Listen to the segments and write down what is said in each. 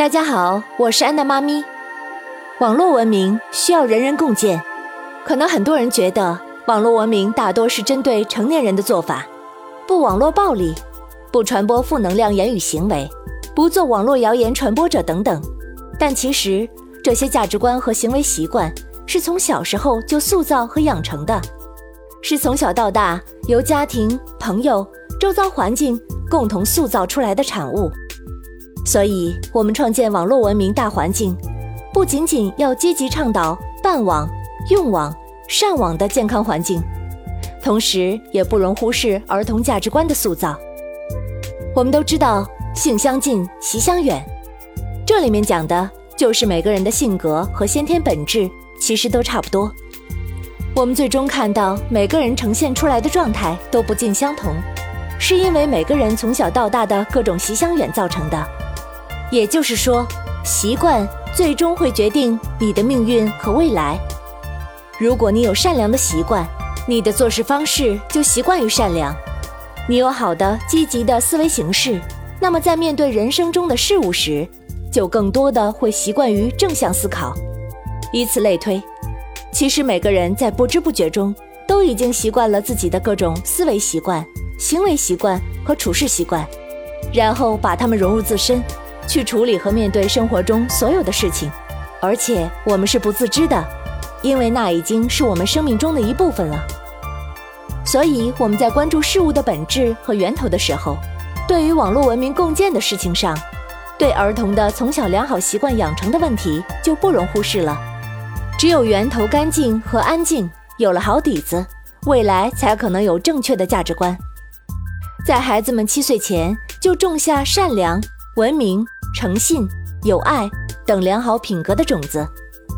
大家好，我是安娜妈咪。网络文明需要人人共建，可能很多人觉得网络文明大多是针对成年人的做法，不网络暴力，不传播负能量言语行为，不做网络谣言传播者等等。但其实这些价值观和行为习惯是从小时候就塑造和养成的，是从小到大由家庭、朋友、周遭环境共同塑造出来的产物。所以，我们创建网络文明大环境，不仅仅要积极倡导办网、用网、上网的健康环境，同时也不容忽视儿童价值观的塑造。我们都知道“性相近，习相远”，这里面讲的就是每个人的性格和先天本质其实都差不多。我们最终看到每个人呈现出来的状态都不尽相同，是因为每个人从小到大的各种习相远造成的。也就是说，习惯最终会决定你的命运和未来。如果你有善良的习惯，你的做事方式就习惯于善良；你有好的、积极的思维形式，那么在面对人生中的事物时，就更多的会习惯于正向思考。以此类推，其实每个人在不知不觉中都已经习惯了自己的各种思维习惯、行为习惯和处事习惯，然后把它们融入自身。去处理和面对生活中所有的事情，而且我们是不自知的，因为那已经是我们生命中的一部分了。所以我们在关注事物的本质和源头的时候，对于网络文明共建的事情上，对儿童的从小良好习惯养成的问题就不容忽视了。只有源头干净和安静，有了好底子，未来才可能有正确的价值观。在孩子们七岁前就种下善良、文明。诚信、友爱等良好品格的种子，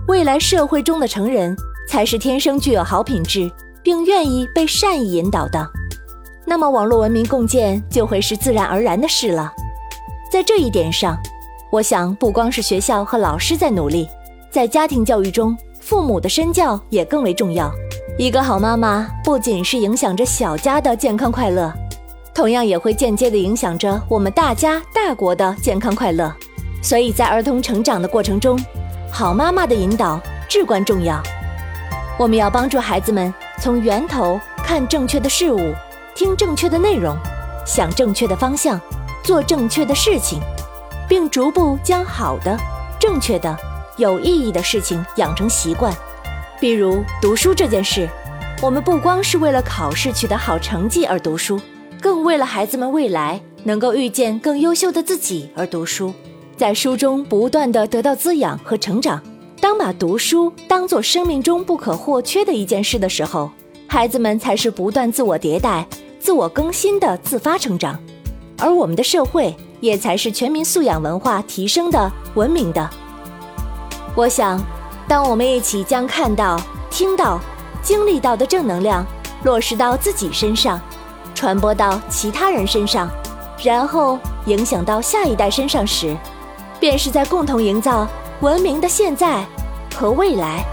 未来社会中的成人才是天生具有好品质，并愿意被善意引导的。那么，网络文明共建就会是自然而然的事了。在这一点上，我想不光是学校和老师在努力，在家庭教育中，父母的身教也更为重要。一个好妈妈不仅是影响着小家的健康快乐。同样也会间接地影响着我们大家大国的健康快乐，所以在儿童成长的过程中，好妈妈的引导至关重要。我们要帮助孩子们从源头看正确的事物，听正确的内容，想正确的方向，做正确的事情，并逐步将好的、正确的、有意义的事情养成习惯。比如读书这件事，我们不光是为了考试取得好成绩而读书。更为了孩子们未来能够遇见更优秀的自己而读书，在书中不断的得到滋养和成长。当把读书当做生命中不可或缺的一件事的时候，孩子们才是不断自我迭代、自我更新的自发成长，而我们的社会也才是全民素养文化提升的文明的。我想，当我们一起将看到、听到、经历到的正能量落实到自己身上。传播到其他人身上，然后影响到下一代身上时，便是在共同营造文明的现在和未来。